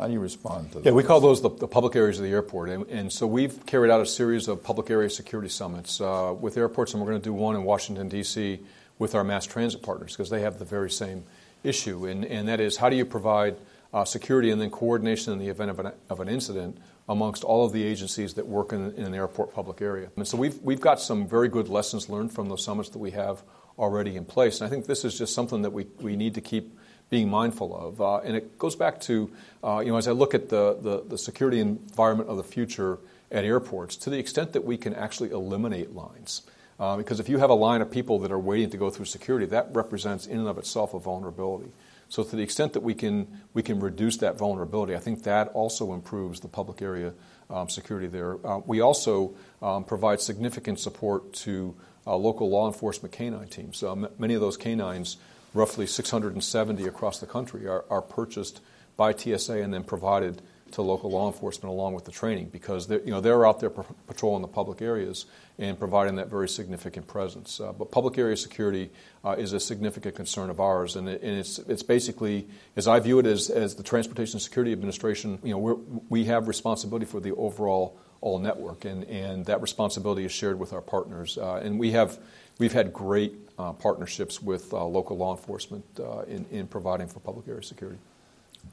how do you respond to that? Yeah, we call those the, the public areas of the airport. And, and, so we've carried out a series of public area security summits uh, with airports, and we're going to do one in Washington, D.C with our mass transit partners because they have the very same issue. And, and that is how do you provide uh, security and then coordination in the event of an, of an incident amongst all of the agencies that work in, in an airport public area. And so we've, we've got some very good lessons learned from those summits that we have already in place. And I think this is just something that we, we need to keep being mindful of. Uh, and it goes back to, uh, you know, as I look at the, the, the, security environment of the future at airports, to the extent that we can actually eliminate lines. Uh, because if you have a line of people that are waiting to go through security, that represents in and of itself a vulnerability. So to the extent that we can we can reduce that vulnerability, I think that also improves the public area um, security there. Uh, we also um, provide significant support to uh, local law enforcement canine teams. M- many of those canines, roughly 670 across the country, are, are purchased by TSA and then provided to local law enforcement along with the training because they're, you know, they're out there patrolling the public areas and providing that very significant presence. Uh, but public area security uh, is a significant concern of ours, and, it, and, it's, it's basically, as I view it as, as the Transportation Security Administration, you know, we we have responsibility for the overall all network, and, and that responsibility is shared with our partners. Uh, and we have, we've had great uh, partnerships with uh, local law enforcement uh, in, in providing for public area security.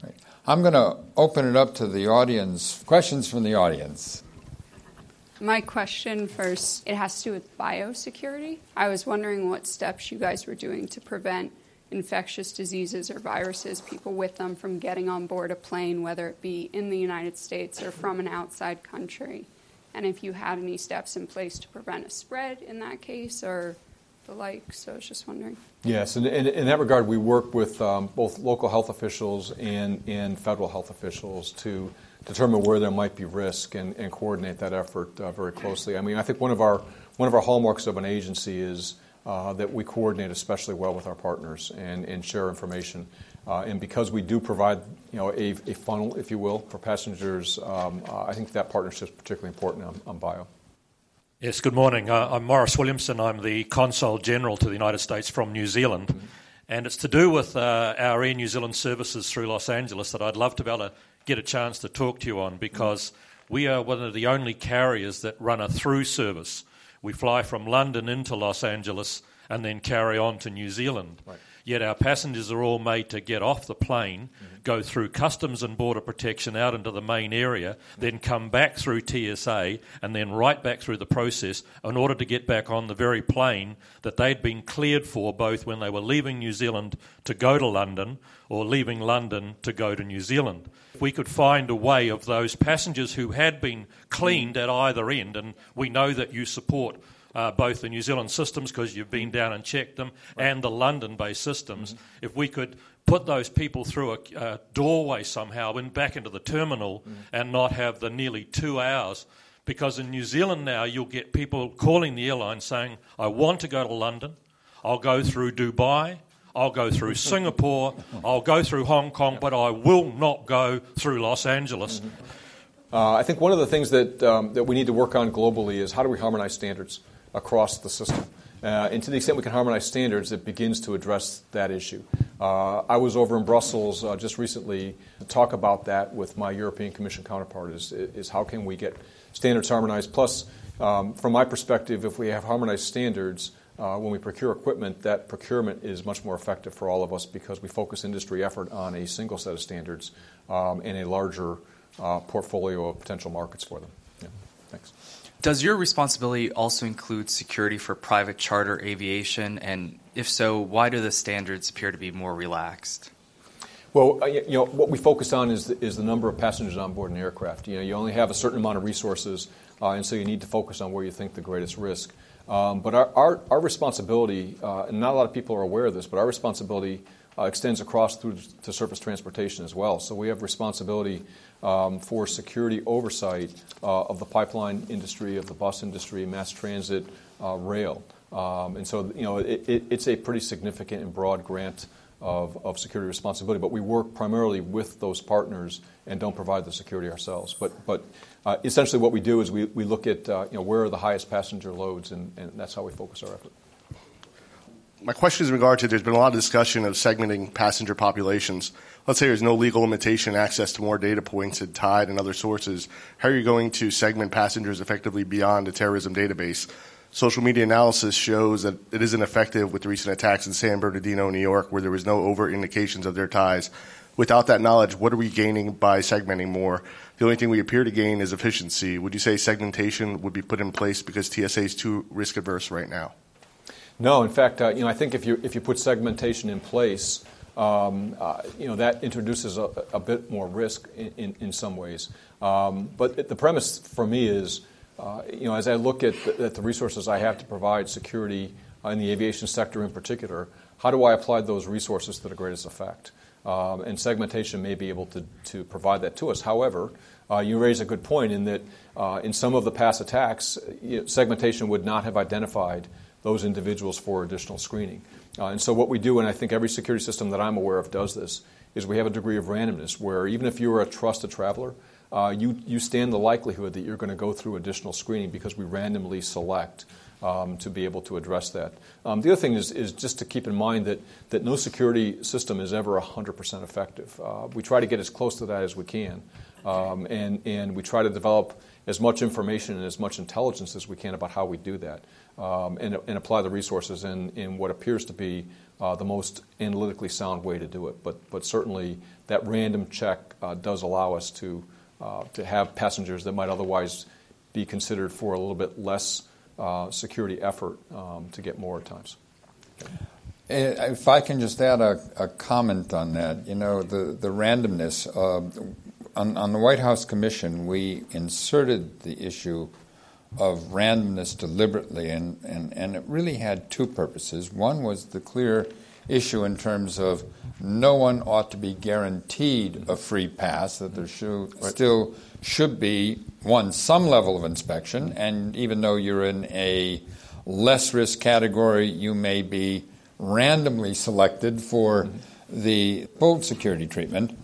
Right. I'm going to open it up to the audience. Questions from the audience. My question first, it has to do with biosecurity. I was wondering what steps you guys were doing to prevent infectious diseases or viruses, people with them, from getting on board a plane, whether it be in the United States or from an outside country. And if you had any steps in place to prevent a spread in that case or the like. So I was just wondering. Yes, and in that regard, we work with um, both local health officials and, and federal health officials to determine where there might be risk and, and coordinate that effort uh, very closely. I mean, I think one of our one of our hallmarks of an agency is uh, that we coordinate especially well with our partners and, and share information. Uh, and because we do provide, you know, a, a funnel, if you will, for passengers, um, uh, I think that partnership is particularly important on, on bio. Yes, good morning. Uh, I'm Maurice Williamson. I'm the Consul General to the United States from New Zealand. And it's to do with uh, our Air New Zealand services through Los Angeles that I'd love to be able to get a chance to talk to you on because we are one of the only carriers that run a through service. We fly from London into Los Angeles and then carry on to New Zealand. Right. Yet our passengers are all made to get off the plane, mm-hmm. go through customs and border protection out into the main area, then come back through TSA, and then right back through the process in order to get back on the very plane that they'd been cleared for both when they were leaving New Zealand to go to London or leaving London to go to New Zealand. If we could find a way of those passengers who had been cleaned at either end, and we know that you support uh, both the New Zealand systems because you've been down and checked them, right. and the London based systems. Mm-hmm. If we could put those people through a, a doorway somehow and back into the terminal mm-hmm. and not have the nearly two hours. Because in New Zealand now, you'll get people calling the airline saying, I want to go to London, I'll go through Dubai, I'll go through Singapore, I'll go through Hong Kong, but I will not go through Los Angeles. Mm-hmm. Uh, I think one of the things that, um, that we need to work on globally is how do we harmonize standards? Across the system. Uh, and to the extent we can harmonize standards, it begins to address that issue. Uh, I was over in Brussels uh, just recently to talk about that with my European Commission counterpart is, is how can we get standards harmonized. Plus, um, from my perspective, if we have harmonized standards, uh, when we procure equipment, that procurement is much more effective for all of us because we focus industry effort on a single set of standards um, and a larger uh, portfolio of potential markets for them. Yeah. Thanks. Does your responsibility also include security for private charter aviation? And if so, why do the standards appear to be more relaxed? Well, uh, you know, what we focus on is the, is the number of passengers on board an aircraft. You know, you only have a certain amount of resources, uh, and so you need to focus on where you think the greatest risk. Um, but our, our, our responsibility, uh, and not a lot of people are aware of this, but our responsibility uh, extends across through to surface transportation as well. So we have responsibility um, for security oversight uh, of the pipeline industry, of the bus industry, mass transit, uh, rail. Um, and so, you know, it, it, it's a pretty significant and broad grant of, of security responsibility, but we work primarily with those partners and don't provide the security ourselves. But, but uh, essentially, what we do is we, we look at uh, you know, where are the highest passenger loads, and, and that's how we focus our effort my question is in regard to there's been a lot of discussion of segmenting passenger populations. Let's say there's no legal limitation, access to more data points at TIDE and other sources. How are you going to segment passengers effectively beyond a terrorism database? Social media analysis shows that it isn't effective with the recent attacks in San Bernardino, New York, where there was no overt indications of their ties. Without that knowledge, what are we gaining by segmenting more? The only thing we appear to gain is efficiency. Would you say segmentation would be put in place because TSA is too risk averse right now? No, in fact, uh, you know, I think if you if you put segmentation in place, um, uh, you know, that introduces a, a bit more risk in, in, in some ways. Um, but the premise for me is, uh, you know, as I look at the, at the, resources I have to provide security in the aviation sector in particular, how do I apply those resources to the greatest effect? Um, and segmentation may be able to, to provide that to us. However, uh, you raise a good point in that uh, in some of the past attacks, segmentation would not have identified those individuals for additional screening. Uh, and so, what we do, and I think every security system that I'm aware of does this, is we have a degree of randomness where even if you're a trusted traveler, uh, you, you stand the likelihood that you're going to go through additional screening because we randomly select um, to be able to address that. Um, the other thing is, is just to keep in mind that, that no security system is ever 100% effective. Uh, we try to get as close to that as we can, um, and, and we try to develop as much information and as much intelligence as we can about how we do that um, and, and, apply the resources in, in what appears to be uh, the most analytically sound way to do it. But, but certainly, that random check uh, does allow us to, uh, to have passengers that might otherwise be considered for a little bit less uh, security effort um, to get more at times. Eh, if I can just add a, a, comment on that, you know, the, the randomness. Uh, on, on, the White House Commission, we inserted the issue of randomness deliberately, and, and, and it really had two purposes. One was the clear issue in terms of no one ought to be guaranteed a free pass, that there should, right. still should be, one, some level of inspection, and even though you're in a less risk category, you may be randomly selected for mm-hmm. the full security treatment.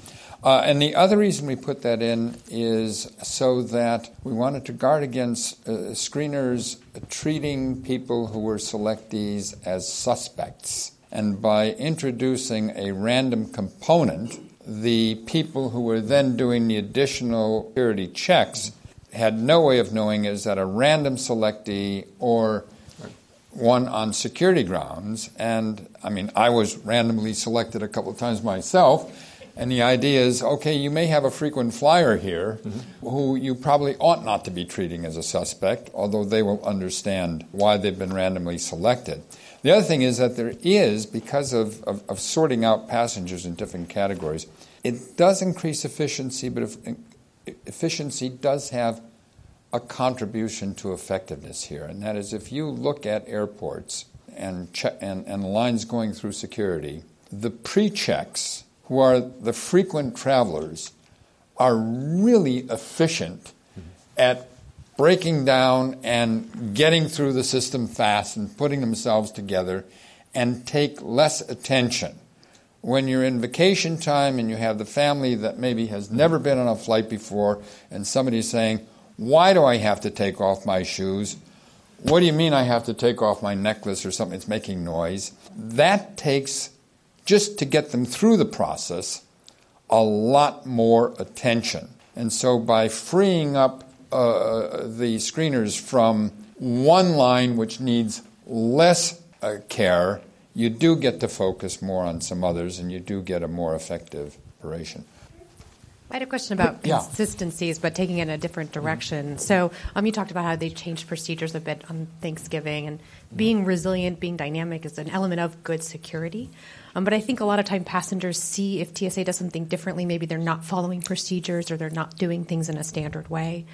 Uh, and the other reason we put that in is so that we wanted to guard against uh, screeners treating people who were selectees as suspects. And by introducing a random component, the people who were then doing the additional security checks had no way of knowing is that a random selectee or one on security grounds. And I mean, I was randomly selected a couple of times myself. And the idea is okay, you may have a frequent flyer here mm-hmm. who you probably ought not to be treating as a suspect, although they will understand why they've been randomly selected. The other thing is that there is, because of, of, of sorting out passengers in different categories, it does increase efficiency, but if, efficiency does have a contribution to effectiveness here. And that is if you look at airports and, che- and, and lines going through security, the pre checks, who are the frequent travelers, are really efficient at breaking down and getting through the system fast and putting themselves together and take less attention. When you're in vacation time and you have the family that maybe has never been on a flight before and somebody's saying, Why do I have to take off my shoes? What do you mean I have to take off my necklace or something that's making noise? That takes, just to get them through the process, a lot more attention. And so by freeing up uh, the screeners from one line which needs less uh, care, you do get to focus more on some others and you do get a more effective operation. I had a question about yeah. consistencies, but taking it in a different direction. Mm-hmm. So, um, you talked about how they changed procedures a bit on Thanksgiving, and being resilient, being dynamic is an element of good security. Um, but I think a lot of time passengers see if TSA does something differently, maybe they're not following procedures or they're not doing things in a standard way.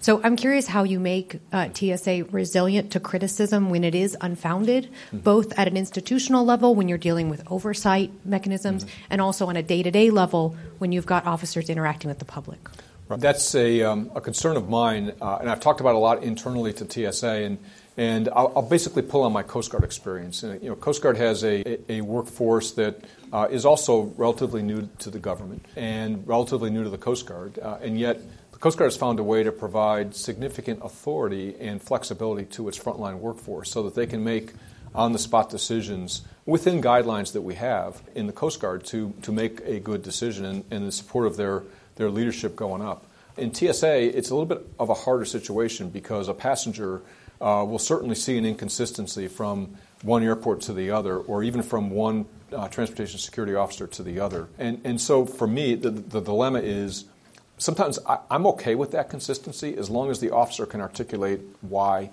So I'm curious how you make uh, TSA resilient to criticism when it is unfounded, mm-hmm. both at an institutional level when you're dealing with oversight mechanisms, mm-hmm. and also on a day to day level when you've got officers interacting with the public. That's a, um, a concern of mine, uh, and I've talked about a lot internally to TSA, and and I'll, I'll, basically pull on my Coast Guard experience. Uh, you know, Coast Guard has a, a, workforce that uh, is also relatively new to the government and relatively new to the Coast Guard, uh, and yet the Coast Guard has found a way to provide significant authority and flexibility to its frontline workforce so that they can make on the spot decisions within guidelines that we have in the Coast Guard to, to make a good decision and in support of their, their leadership going up. In TSA, it's a little bit of a harder situation because a passenger uh, will certainly see an inconsistency from one airport to the other, or even from one uh, transportation security officer to the other. And, and so for me, the, the dilemma is sometimes I, am okay with that consistency as long as the officer can articulate why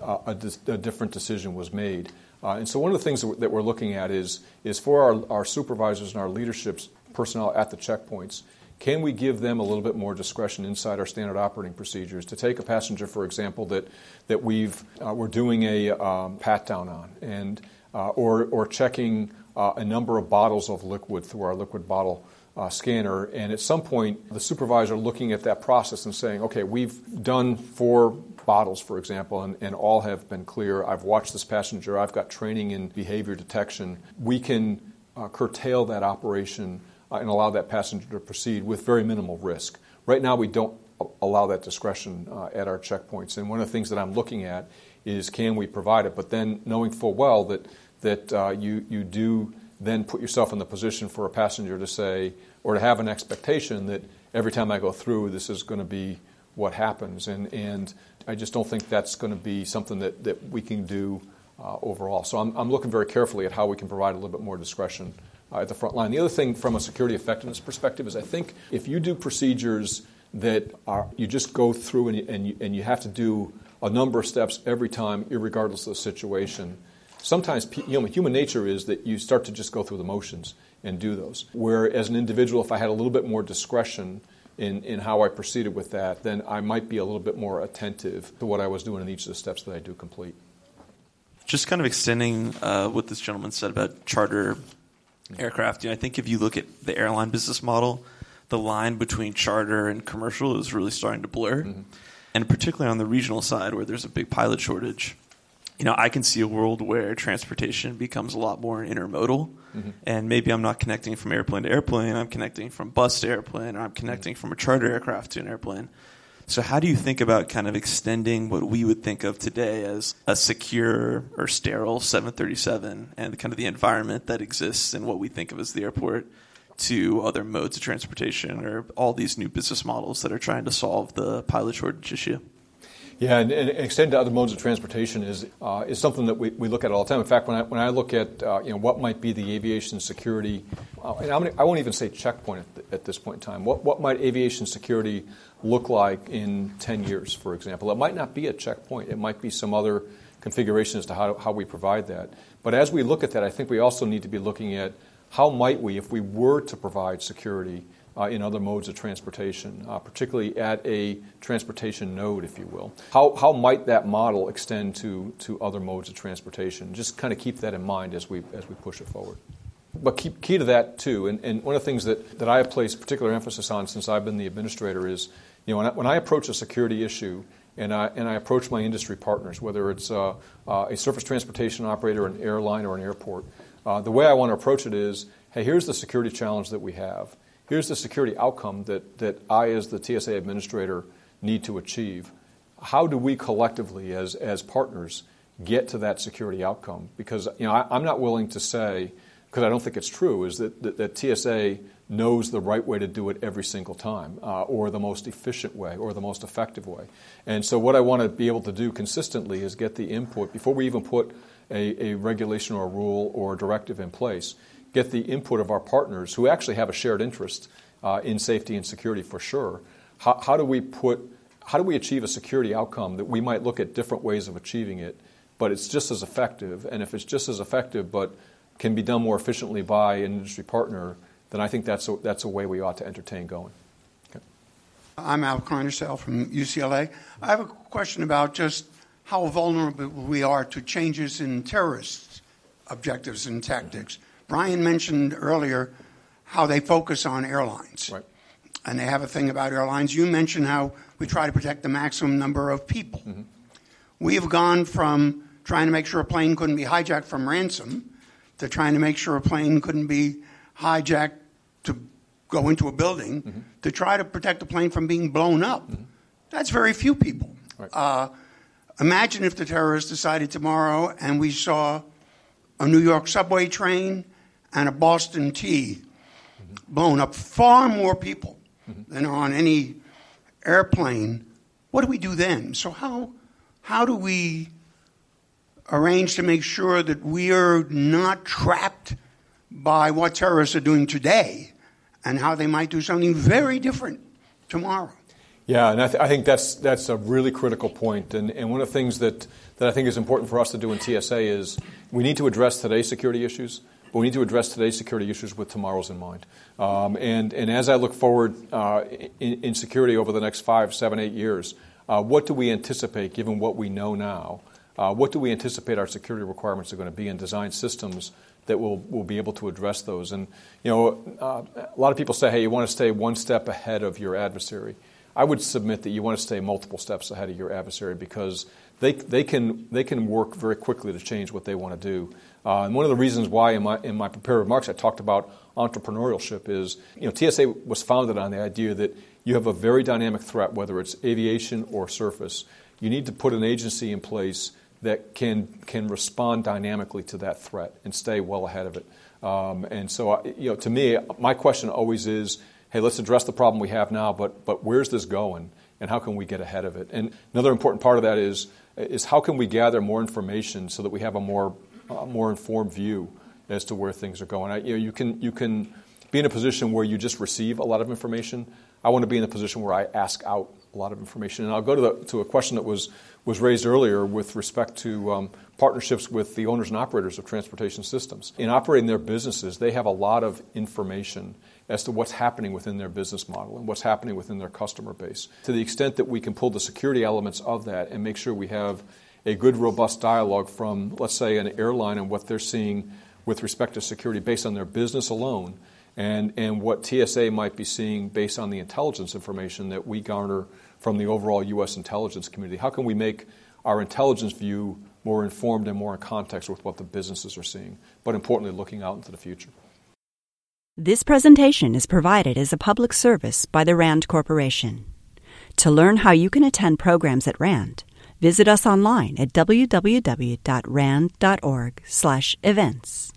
uh, a, a, different decision was made. Uh, and so one of the things that we're looking at is, is for our, our supervisors and our leadership personnel at the checkpoints, can we give them a little bit more discretion inside our standard operating procedures to take a passenger, for example, that, that we've, uh, we're doing a um, pat down on and, uh, or, or checking uh, a number of bottles of liquid through our liquid bottle uh, scanner. And at some point, the supervisor looking at that process and saying, okay, we've done four bottles, for example, and, and all have been clear. I've watched this passenger, I've got training in behavior detection. We can uh, curtail that operation and allow that passenger to proceed with very minimal risk. Right now, we don't allow that discretion uh, at our checkpoints. And one of the things that I'm looking at is can we provide it, but then knowing full well that, that uh, you, you do then put yourself in the position for a passenger to say, or to have an expectation that every time I go through, this is going to be what happens. And, and I just don't think that's going to be something that, that we can do uh, overall. So I'm, I'm looking very carefully at how we can provide a little bit more discretion uh, at the front line. The other thing from a security effectiveness perspective is I think if you do procedures that are, you just go through and and, you, and you have to do a number of steps every time, regardless of the situation. Sometimes you know, human nature is that you start to just go through the motions and do those. Where as an individual, if I had a little bit more discretion in, in how I proceeded with that, then I might be a little bit more attentive to what I was doing in each of the steps that I do complete. Just kind of extending uh, what this gentleman said about charter aircraft, you know, I think if you look at the airline business model, the line between charter and commercial is really starting to blur. Mm-hmm. And particularly on the regional side where there's a big pilot shortage, you know, I can see a world where transportation becomes a lot more intermodal. Mm-hmm. And maybe I'm not connecting from airplane to airplane, I'm connecting from bus to airplane, or I'm connecting mm-hmm. from a charter aircraft to an airplane. So, how do you think about kind of extending what we would think of today as a secure or sterile 737 and kind of the environment that exists in what we think of as the airport to other modes of transportation or all these new business models that are trying to solve the pilot shortage issue? Yeah, and, and extend to other modes of transportation is uh, is something that we, we look at all the time. In fact, when I when I look at uh, you know what might be the aviation security, uh, and gonna, I won't even say checkpoint at, the, at, this point in time. What what might aviation security look like in ten years, for example? It might not be a checkpoint. It might be some other configuration as to how how we provide that. But as we look at that, I think we also need to be looking at how might we, if we were to provide security uh, in other modes of transportation, uh, particularly at a transportation node, if you will. How, how might that model extend to, to other modes of transportation? Just kind of keep that in mind as we, as we push it forward. But keep, key to that, too, and, and one of the things that, that I have placed particular emphasis on since I've been the administrator is you know, when I, when I approach a security issue, and I, and I approach my industry partners, whether it's uh, uh, a surface transportation operator, an airline, or an airport. Uh, the way I want to approach it is hey, here's the security challenge that we have. Here's the security outcome that, that I, as the TSA administrator, need to achieve. How do we collectively, as, as partners, get to that security outcome? Because you know, I, am not willing to say, because I don't think it's true, is that, that, that, TSA knows the right way to do it every single time, uh, or the most efficient way, or the most effective way. And so, what I want to be able to do consistently is get the input before we even put a, a regulation or a rule or a directive in place get the input of our partners who actually have a shared interest uh, in safety and security for sure. How, how, do we put, how do we achieve a security outcome that we might look at different ways of achieving it, but it's just as effective? And if it's just as effective but can be done more efficiently by an industry partner, then I think that's a, that's a way we ought to entertain going. Okay. I'm Al Carnesale from UCLA. I have a question about just how vulnerable we are to changes in terrorist objectives and tactics. Brian mentioned earlier how they focus on airlines. Right. And they have a thing about airlines. You mentioned how we try to protect the maximum number of people. Mm-hmm. We have gone from trying to make sure a plane couldn't be hijacked from ransom to trying to make sure a plane couldn't be hijacked to go into a building mm-hmm. to try to protect a plane from being blown up. Mm-hmm. That's very few people. Right. Uh, imagine if the terrorists decided tomorrow and we saw a New York subway train and a Boston T blown up far more people mm-hmm. than on any airplane. What do we do then? So how how do we arrange to make sure that we are not trapped by what terrorists are doing today and how they might do something very different tomorrow? Yeah, and I, th- I, think that's that's a really critical point. And, and one of the things that, that I think is important for us to do in TSA is we need to address today's security issues, but we need to address today's security issues with tomorrow's in mind. Um, and, and as I look forward uh, in, in, security over the next five, seven, eight years, uh, what do we anticipate given what we know now? Uh, what do we anticipate our security requirements are going to be and design systems that will, will be able to address those? And, you know, uh, a lot of people say, hey, you want to stay one step ahead of your adversary. I would submit that you want to stay multiple steps ahead of your adversary because they, they, can, they can work very quickly to change what they want to do. Uh, and one of the reasons why in my, in my prepared remarks I talked about entrepreneurship is, you know, TSA was founded on the idea that you have a very dynamic threat, whether it's aviation or surface. You need to put an agency in place that can, can respond dynamically to that threat and stay well ahead of it. Um, and so, uh, you know, to me, my question always is, hey, let's address the problem we have now, but, but where's this going? And how can we get ahead of it? And another important part of that is, is how can we gather more information so that we have a more, uh, more informed view as to where things are going. I, you, know, you, can, you can be in a position where you just receive a lot of information. I want to be in a position where I ask out a lot of information. And I'll go to, the, to a question that was, was raised earlier with respect to um, partnerships with the owners and operators of transportation systems. In operating their businesses, they have a lot of information as to what's happening within their business model and what's happening within their customer base. To the extent that we can pull the security elements of that and make sure we have a good, robust dialogue from, let's say, an airline and what they're seeing with respect to security based on their business alone and, and what TSA might be seeing based on the intelligence information that we garner from the overall U.S. intelligence community. How can we make our intelligence view more informed and more in context with what the businesses are seeing, but importantly, looking out into the future? This presentation is provided as a public service by the RAND Corporation. To learn how you can attend programs at RAND, visit us online at www.rand.org/events.